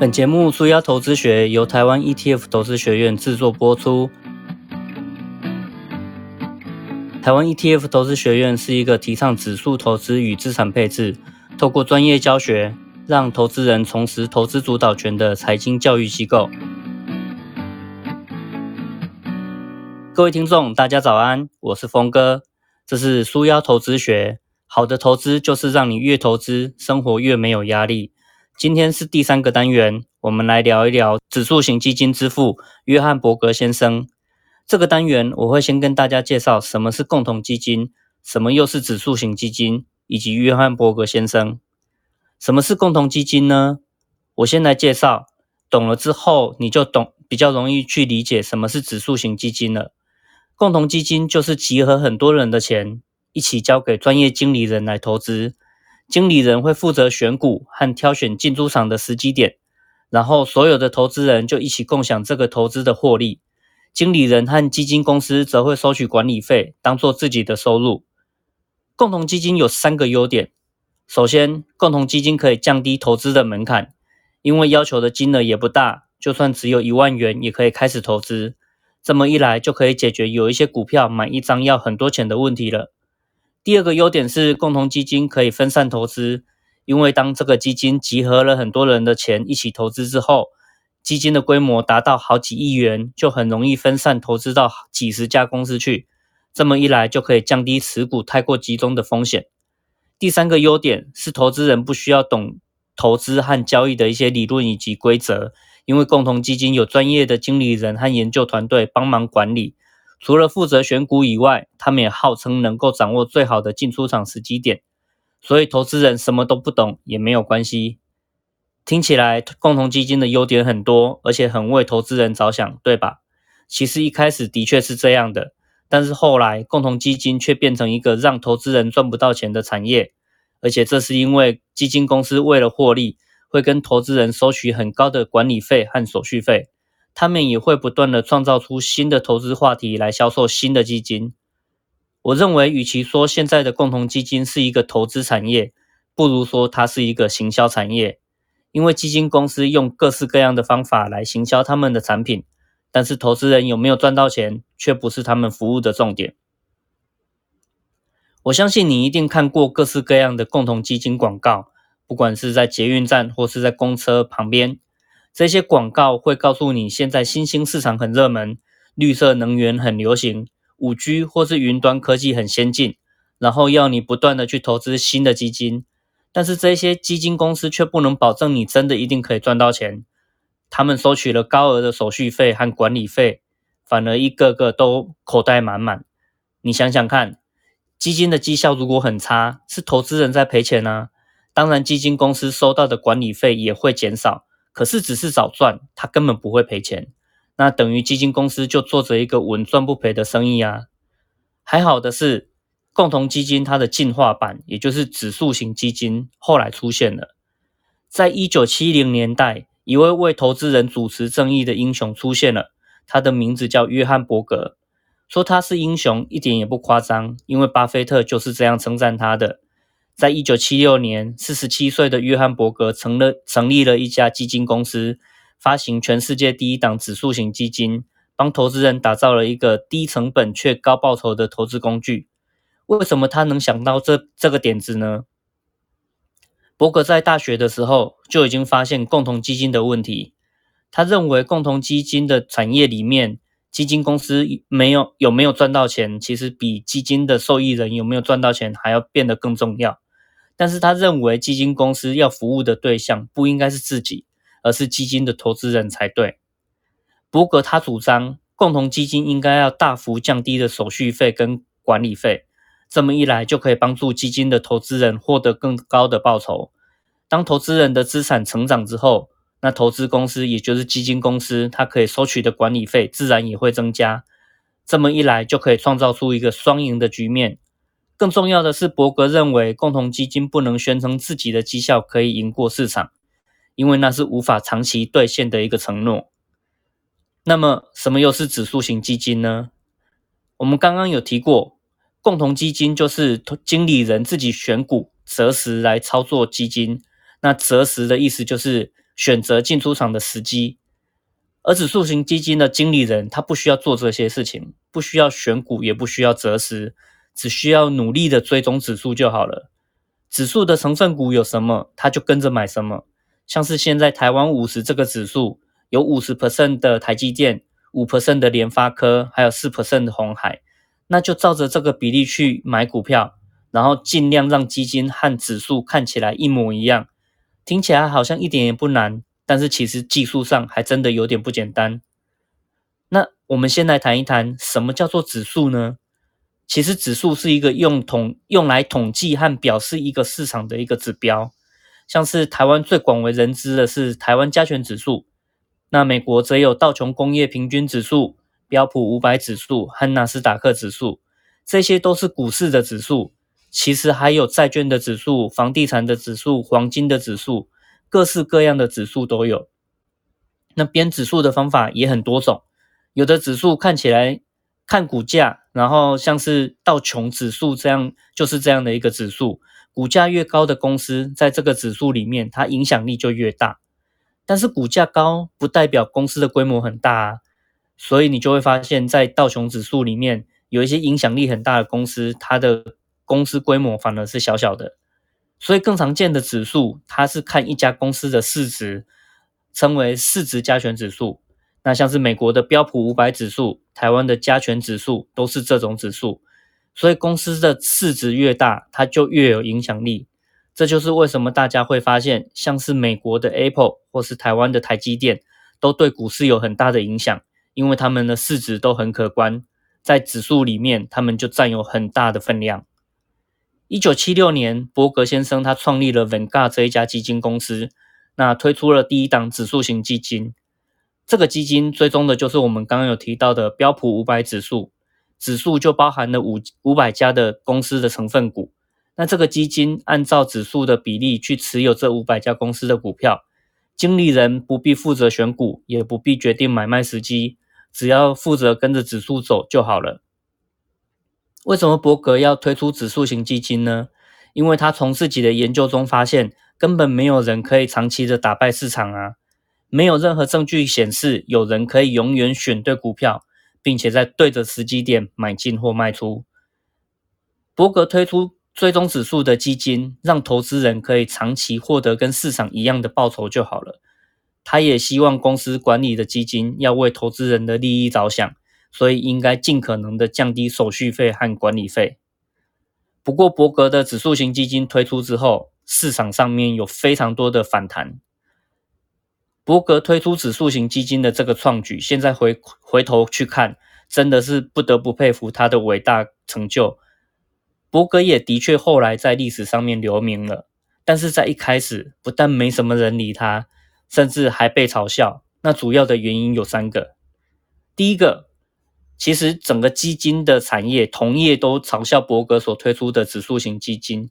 本节目《苏压投资学》由台湾 ETF 投资学院制作播出。台湾 ETF 投资学院是一个提倡指数投资与资产配置，透过专业教学，让投资人重拾投资主导权的财经教育机构。各位听众，大家早安，我是峰哥，这是苏压投资学。好的投资就是让你越投资，生活越没有压力。今天是第三个单元，我们来聊一聊指数型基金之父约翰伯格先生。这个单元我会先跟大家介绍什么是共同基金，什么又是指数型基金，以及约翰伯格先生。什么是共同基金呢？我先来介绍，懂了之后你就懂，比较容易去理解什么是指数型基金了。共同基金就是集合很多人的钱，一起交给专业经理人来投资。经理人会负责选股和挑选进出场的时机点，然后所有的投资人就一起共享这个投资的获利。经理人和基金公司则会收取管理费，当做自己的收入。共同基金有三个优点：首先，共同基金可以降低投资的门槛，因为要求的金额也不大，就算只有一万元也可以开始投资。这么一来，就可以解决有一些股票买一张要很多钱的问题了。第二个优点是，共同基金可以分散投资，因为当这个基金集合了很多人的钱一起投资之后，基金的规模达到好几亿元，就很容易分散投资到几十家公司去。这么一来，就可以降低持股太过集中的风险。第三个优点是，投资人不需要懂投资和交易的一些理论以及规则，因为共同基金有专业的经理人和研究团队帮忙管理。除了负责选股以外，他们也号称能够掌握最好的进出场时机点，所以投资人什么都不懂也没有关系。听起来共同基金的优点很多，而且很为投资人着想，对吧？其实一开始的确是这样的，但是后来共同基金却变成一个让投资人赚不到钱的产业，而且这是因为基金公司为了获利，会跟投资人收取很高的管理费和手续费。他们也会不断的创造出新的投资话题来销售新的基金。我认为，与其说现在的共同基金是一个投资产业，不如说它是一个行销产业。因为基金公司用各式各样的方法来行销他们的产品，但是投资人有没有赚到钱，却不是他们服务的重点。我相信你一定看过各式各样的共同基金广告，不管是在捷运站或是在公车旁边。这些广告会告诉你，现在新兴市场很热门，绿色能源很流行，五 G 或是云端科技很先进，然后要你不断的去投资新的基金。但是这些基金公司却不能保证你真的一定可以赚到钱，他们收取了高额的手续费和管理费，反而一个个都口袋满满。你想想看，基金的绩效如果很差，是投资人在赔钱啊，当然基金公司收到的管理费也会减少。可是只是少赚，他根本不会赔钱。那等于基金公司就做着一个稳赚不赔的生意啊。还好的是，共同基金它的进化版，也就是指数型基金，后来出现了。在一九七零年代，一位为投资人主持正义的英雄出现了，他的名字叫约翰伯格。说他是英雄，一点也不夸张，因为巴菲特就是这样称赞他的。在一九七六年，四十七岁的约翰伯格成了成立了一家基金公司，发行全世界第一档指数型基金，帮投资人打造了一个低成本却高报酬的投资工具。为什么他能想到这这个点子呢？伯格在大学的时候就已经发现共同基金的问题。他认为共同基金的产业里面，基金公司没有有没有赚到钱，其实比基金的受益人有没有赚到钱还要变得更重要。但是他认为基金公司要服务的对象不应该是自己，而是基金的投资人才对。伯格他主张共同基金应该要大幅降低的手续费跟管理费，这么一来就可以帮助基金的投资人获得更高的报酬。当投资人的资产成长之后，那投资公司也就是基金公司，它可以收取的管理费自然也会增加。这么一来就可以创造出一个双赢的局面。更重要的是，伯格认为共同基金不能宣称自己的绩效可以赢过市场，因为那是无法长期兑现的一个承诺。那么，什么又是指数型基金呢？我们刚刚有提过，共同基金就是经理人自己选股择时来操作基金。那择时的意思就是选择进出场的时机。而指数型基金的经理人，他不需要做这些事情，不需要选股，也不需要择时，只需要努力的追踪指数就好了。指数的成分股有什么，他就跟着买什么。像是现在台湾五十这个指数，有五十 percent 的台积电，五 percent 的联发科，还有四 percent 的红海，那就照着这个比例去买股票，然后尽量让基金和指数看起来一模一样。听起来好像一点也不难，但是其实技术上还真的有点不简单。那我们先来谈一谈什么叫做指数呢？其实指数是一个用统用来统计和表示一个市场的一个指标，像是台湾最广为人知的是台湾加权指数，那美国则有道琼工业平均指数、标普五百指数和纳斯达克指数，这些都是股市的指数。其实还有债券的指数、房地产的指数、黄金的指数，各式各样的指数都有。那编指数的方法也很多种，有的指数看起来。看股价，然后像是道琼指数这样，就是这样的一个指数。股价越高的公司，在这个指数里面，它影响力就越大。但是股价高不代表公司的规模很大啊，所以你就会发现，在道琼指数里面，有一些影响力很大的公司，它的公司规模反而是小小的。所以更常见的指数，它是看一家公司的市值，称为市值加权指数。那像是美国的标普五百指数、台湾的加权指数都是这种指数，所以公司的市值越大，它就越有影响力。这就是为什么大家会发现，像是美国的 Apple 或是台湾的台积电，都对股市有很大的影响，因为他们的市值都很可观，在指数里面，他们就占有很大的分量。一九七六年，伯格先生他创立了 Vanguard 这一家基金公司，那推出了第一档指数型基金。这个基金追踪的就是我们刚刚有提到的标普五百指数，指数就包含了五五百家的公司的成分股。那这个基金按照指数的比例去持有这五百家公司的股票，经理人不必负责选股，也不必决定买卖时机，只要负责跟着指数走就好了。为什么伯格要推出指数型基金呢？因为他从自己的研究中发现，根本没有人可以长期的打败市场啊。没有任何证据显示有人可以永远选对股票，并且在对的时机点买进或卖出。伯格推出追踪指数的基金，让投资人可以长期获得跟市场一样的报酬就好了。他也希望公司管理的基金要为投资人的利益着想，所以应该尽可能的降低手续费和管理费。不过，伯格的指数型基金推出之后，市场上面有非常多的反弹。伯格推出指数型基金的这个创举，现在回回头去看，真的是不得不佩服他的伟大成就。伯格也的确后来在历史上面留名了，但是在一开始，不但没什么人理他，甚至还被嘲笑。那主要的原因有三个：第一个，其实整个基金的产业同业都嘲笑伯格所推出的指数型基金，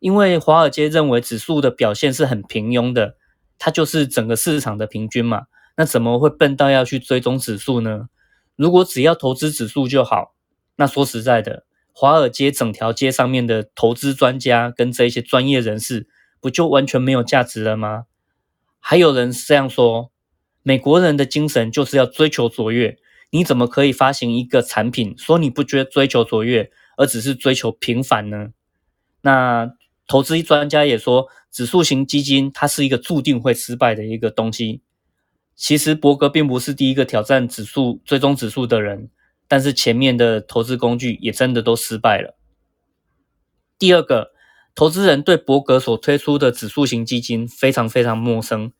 因为华尔街认为指数的表现是很平庸的。它就是整个市场的平均嘛，那怎么会笨到要去追踪指数呢？如果只要投资指数就好，那说实在的，华尔街整条街上面的投资专家跟这些专业人士，不就完全没有价值了吗？还有人这样说，美国人的精神就是要追求卓越，你怎么可以发行一个产品说你不追追求卓越，而只是追求平凡呢？那？投资专家也说，指数型基金它是一个注定会失败的一个东西。其实伯格并不是第一个挑战指数追踪指数的人，但是前面的投资工具也真的都失败了。第二个，投资人对伯格所推出的指数型基金非常非常陌生，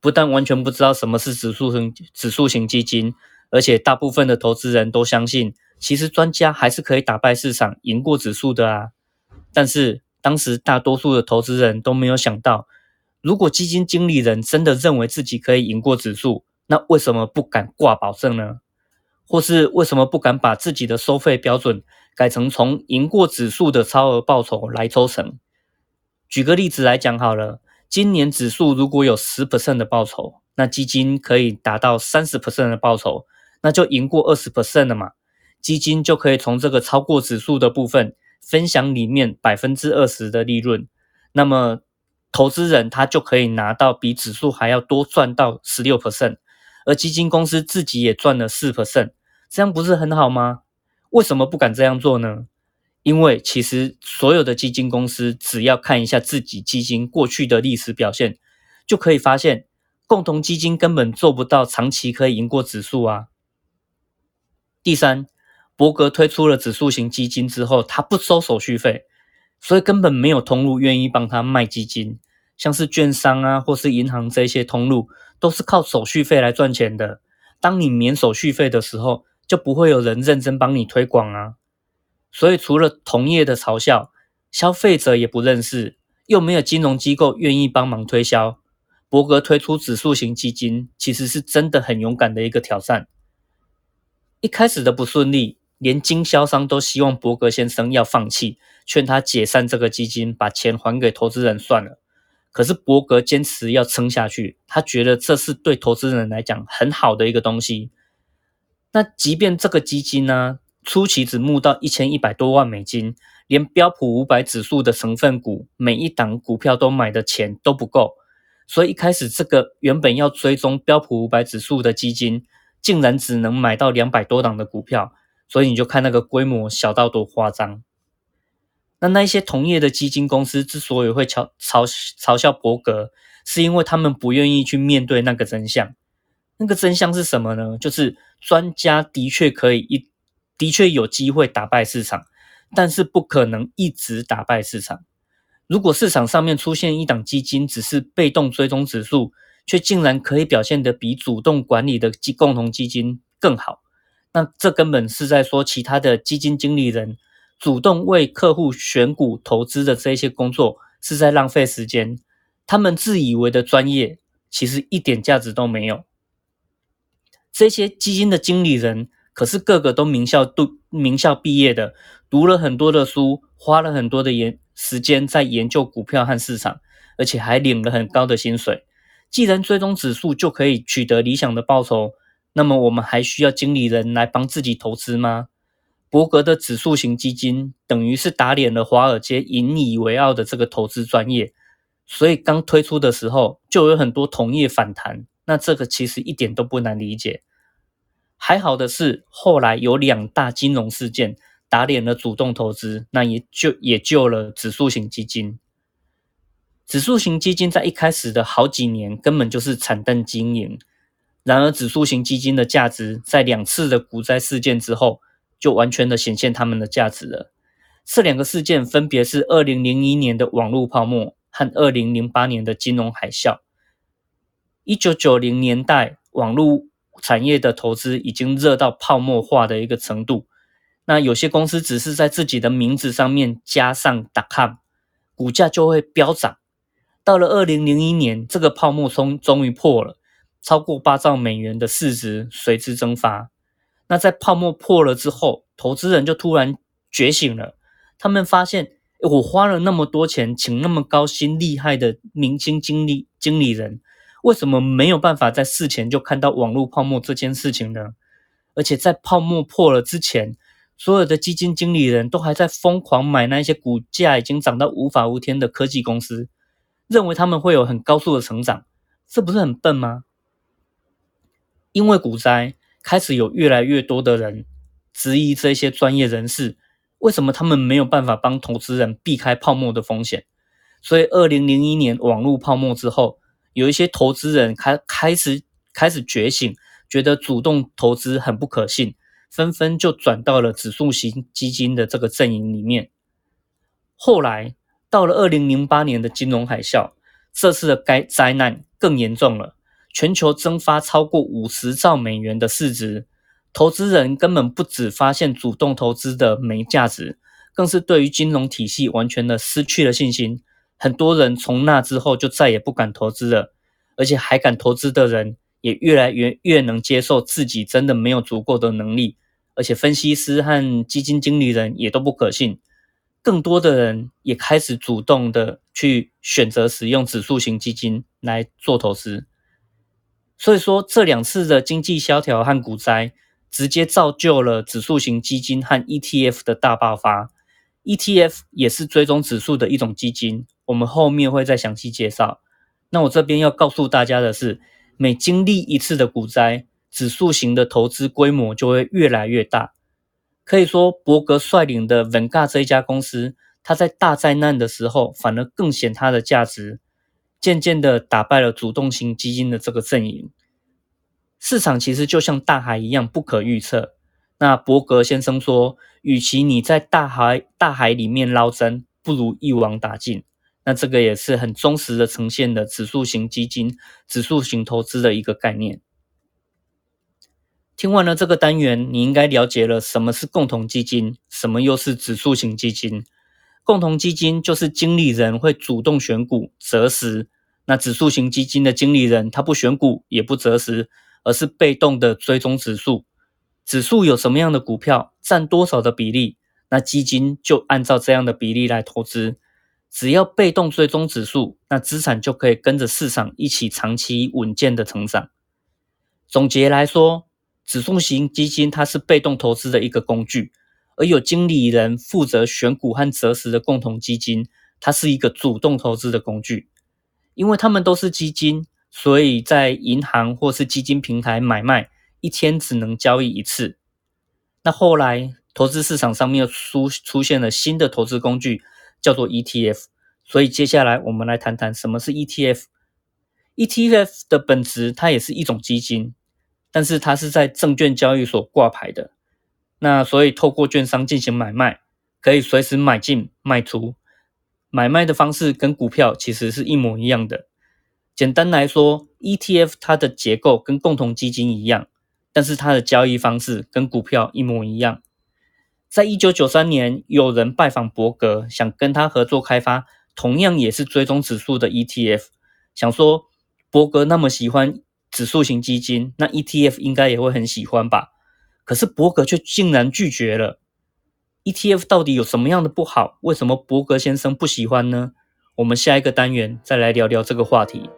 不但完全不知道什么是指数型指数型基金，而且大部分的投资人都相信，其实专家还是可以打败市场，赢过指数的啊。但是。当时大多数的投资人都没有想到，如果基金经理人真的认为自己可以赢过指数，那为什么不敢挂保证呢？或是为什么不敢把自己的收费标准改成从赢过指数的超额报酬来抽成？举个例子来讲好了，今年指数如果有十 percent 的报酬，那基金可以达到三十 percent 的报酬，那就赢过二十 percent 了嘛？基金就可以从这个超过指数的部分。分享里面百分之二十的利润，那么投资人他就可以拿到比指数还要多赚到十六 percent，而基金公司自己也赚了四 percent，这样不是很好吗？为什么不敢这样做呢？因为其实所有的基金公司只要看一下自己基金过去的历史表现，就可以发现共同基金根本做不到长期可以赢过指数啊。第三，伯格推出了指数型基金之后，他不收手续费，所以根本没有通路愿意帮他卖基金，像是券商啊或是银行这些通路都是靠手续费来赚钱的。当你免手续费的时候，就不会有人认真帮你推广啊。所以，除了同业的嘲笑，消费者也不认识，又没有金融机构愿意帮忙推销。伯格推出指数型基金，其实是真的很勇敢的一个挑战。一开始的不顺利，连经销商都希望伯格先生要放弃，劝他解散这个基金，把钱还给投资人算了。可是伯格坚持要撑下去，他觉得这是对投资人来讲很好的一个东西。那即便这个基金呢？初期只募到一千一百多万美金，连标普五百指数的成分股每一档股票都买的钱都不够，所以一开始这个原本要追踪标普五百指数的基金，竟然只能买到两百多档的股票，所以你就看那个规模小到多夸张。那那一些同业的基金公司之所以会嘲嘲嘲笑伯格，是因为他们不愿意去面对那个真相。那个真相是什么呢？就是专家的确可以一。的确有机会打败市场，但是不可能一直打败市场。如果市场上面出现一档基金，只是被动追踪指数，却竟然可以表现得比主动管理的基共同基金更好，那这根本是在说其他的基金经理人主动为客户选股投资的这些工作是在浪费时间。他们自以为的专业，其实一点价值都没有。这些基金的经理人。可是个个都名校读名校毕业的，读了很多的书，花了很多的研时间在研究股票和市场，而且还领了很高的薪水。既然追踪指数就可以取得理想的报酬，那么我们还需要经理人来帮自己投资吗？伯格的指数型基金等于是打脸了华尔街引以为傲的这个投资专业，所以刚推出的时候就有很多同业反弹。那这个其实一点都不难理解。还好的是，后来有两大金融事件打脸了主动投资，那也就也救了指数型基金。指数型基金在一开始的好几年根本就是惨淡经营，然而指数型基金的价值在两次的股灾事件之后，就完全的显现他们的价值了。这两个事件分别是二零零一年的网络泡沫和二零零八年的金融海啸。一九九零年代网络。产业的投资已经热到泡沫化的一个程度，那有些公司只是在自己的名字上面加上 .com，股价就会飙涨。到了二零零一年，这个泡沫终终于破了，超过八兆美元的市值随之蒸发。那在泡沫破了之后，投资人就突然觉醒了，他们发现，我花了那么多钱，请那么高薪厉害的明星经理经理人。为什么没有办法在事前就看到网络泡沫这件事情呢？而且在泡沫破了之前，所有的基金经理人都还在疯狂买那些股价已经涨到无法无天的科技公司，认为他们会有很高速的成长，这不是很笨吗？因为股灾开始有越来越多的人质疑这些专业人士，为什么他们没有办法帮投资人避开泡沫的风险？所以，二零零一年网络泡沫之后。有一些投资人开开始开始觉醒，觉得主动投资很不可信，纷纷就转到了指数型基金的这个阵营里面。后来到了二零零八年的金融海啸，这次的该灾难更严重了，全球蒸发超过五十兆美元的市值，投资人根本不只发现主动投资的没价值，更是对于金融体系完全的失去了信心。很多人从那之后就再也不敢投资了，而且还敢投资的人也越来越越能接受自己真的没有足够的能力，而且分析师和基金经理人也都不可信。更多的人也开始主动的去选择使用指数型基金来做投资。所以说，这两次的经济萧条和股灾，直接造就了指数型基金和 ETF 的大爆发。ETF 也是追踪指数的一种基金，我们后面会再详细介绍。那我这边要告诉大家的是，每经历一次的股灾，指数型的投资规模就会越来越大。可以说，伯格率领的 Vanguard 这一家公司，它在大灾难的时候反而更显它的价值，渐渐的打败了主动型基金的这个阵营。市场其实就像大海一样不可预测。那伯格先生说，与其你在大海大海里面捞针，不如一网打尽。那这个也是很忠实的呈现的指数型基金、指数型投资的一个概念。听完了这个单元，你应该了解了什么是共同基金，什么又是指数型基金。共同基金就是经理人会主动选股择时，那指数型基金的经理人他不选股也不择时，而是被动的追踪指数。指数有什么样的股票占多少的比例，那基金就按照这样的比例来投资。只要被动追踪指数，那资产就可以跟着市场一起长期稳健的成长。总结来说，指数型基金它是被动投资的一个工具，而有经理人负责选股和择时的共同基金，它是一个主动投资的工具。因为它们都是基金，所以在银行或是基金平台买卖，一天只能交易一次。那后来投资市场上面又出出现了新的投资工具。叫做 ETF，所以接下来我们来谈谈什么是 ETF。ETF 的本质它也是一种基金，但是它是在证券交易所挂牌的。那所以透过券商进行买卖，可以随时买进卖出。买卖的方式跟股票其实是一模一样的。简单来说，ETF 它的结构跟共同基金一样，但是它的交易方式跟股票一模一样。在一九九三年，有人拜访伯格，想跟他合作开发同样也是追踪指数的 ETF。想说伯格那么喜欢指数型基金，那 ETF 应该也会很喜欢吧？可是伯格却竟然拒绝了。ETF 到底有什么样的不好？为什么伯格先生不喜欢呢？我们下一个单元再来聊聊这个话题。